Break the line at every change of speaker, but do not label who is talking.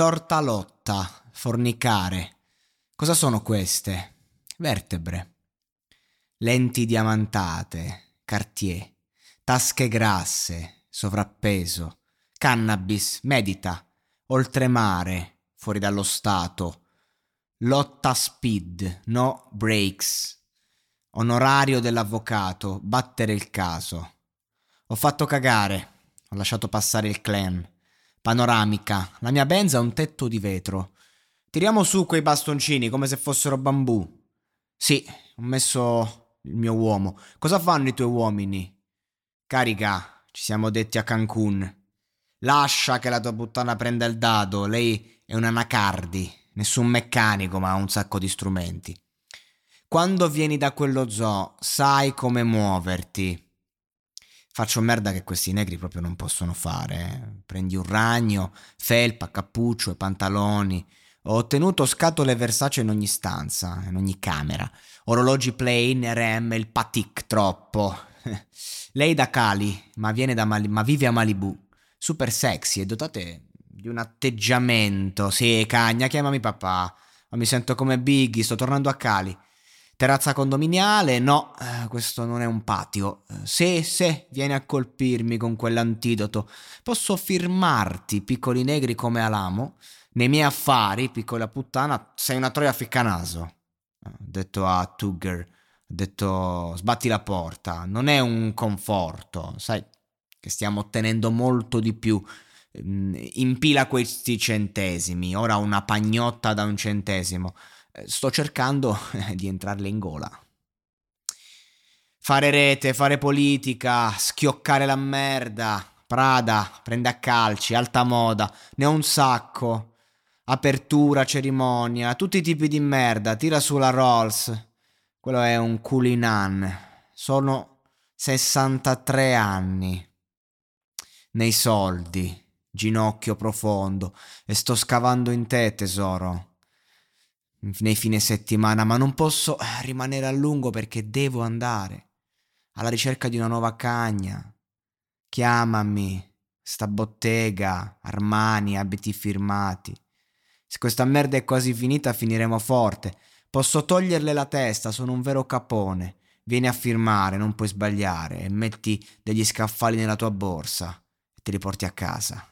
Tortalotta, fornicare. Cosa sono queste? Vertebre. Lenti diamantate, Cartier, tasche grasse, sovrappeso, cannabis, medita, oltremare, fuori dallo Stato, lotta speed, no breaks, onorario dell'avvocato, battere il caso. Ho fatto cagare, ho lasciato passare il clan. Panoramica, la mia benza ha un tetto di vetro. Tiriamo su quei bastoncini come se fossero bambù. Sì, ho messo il mio uomo. Cosa fanno i tuoi uomini? Carica, ci siamo detti a Cancun. Lascia che la tua puttana prenda il dado, lei è una Nacardi, nessun meccanico ma ha un sacco di strumenti. Quando vieni da quello zoo, sai come muoverti. Faccio merda che questi negri proprio non possono fare. Prendi un ragno, felpa, cappuccio e pantaloni. Ho ottenuto scatole Versace in ogni stanza, in ogni camera. Orologi plain, RM, il patic troppo. Lei da Cali, ma, da Mali- ma vive a Malibu super sexy e dotate di un atteggiamento. Sì, cagna, chiamami papà. Ma mi sento come Biggie, sto tornando a Cali. Terrazza condominiale? No, eh, questo non è un patio. Eh, se, se, vieni a colpirmi con quell'antidoto. Posso firmarti, piccoli negri come Alamo. Nei miei affari, piccola puttana, sei una troia ficcanaso. Ho detto a Tugger, detto sbatti la porta. Non è un conforto, sai, che stiamo ottenendo molto di più. Mm, impila questi centesimi, ora una pagnotta da un centesimo. Eh, sto cercando di entrarle in gola. Fare rete, fare politica, schioccare la merda. Prada, prende a calci, alta moda, ne ho un sacco. Apertura, cerimonia, tutti i tipi di merda, tira sulla Rolls. Quello è un culinan. Sono 63 anni nei soldi, ginocchio profondo, e sto scavando in te, tesoro. Nei fine settimana, ma non posso eh, rimanere a lungo perché devo andare alla ricerca di una nuova cagna. Chiamami, sta bottega, Armani, abiti firmati. Se questa merda è quasi finita, finiremo forte. Posso toglierle la testa, sono un vero capone. Vieni a firmare, non puoi sbagliare, e metti degli scaffali nella tua borsa te li porti a casa.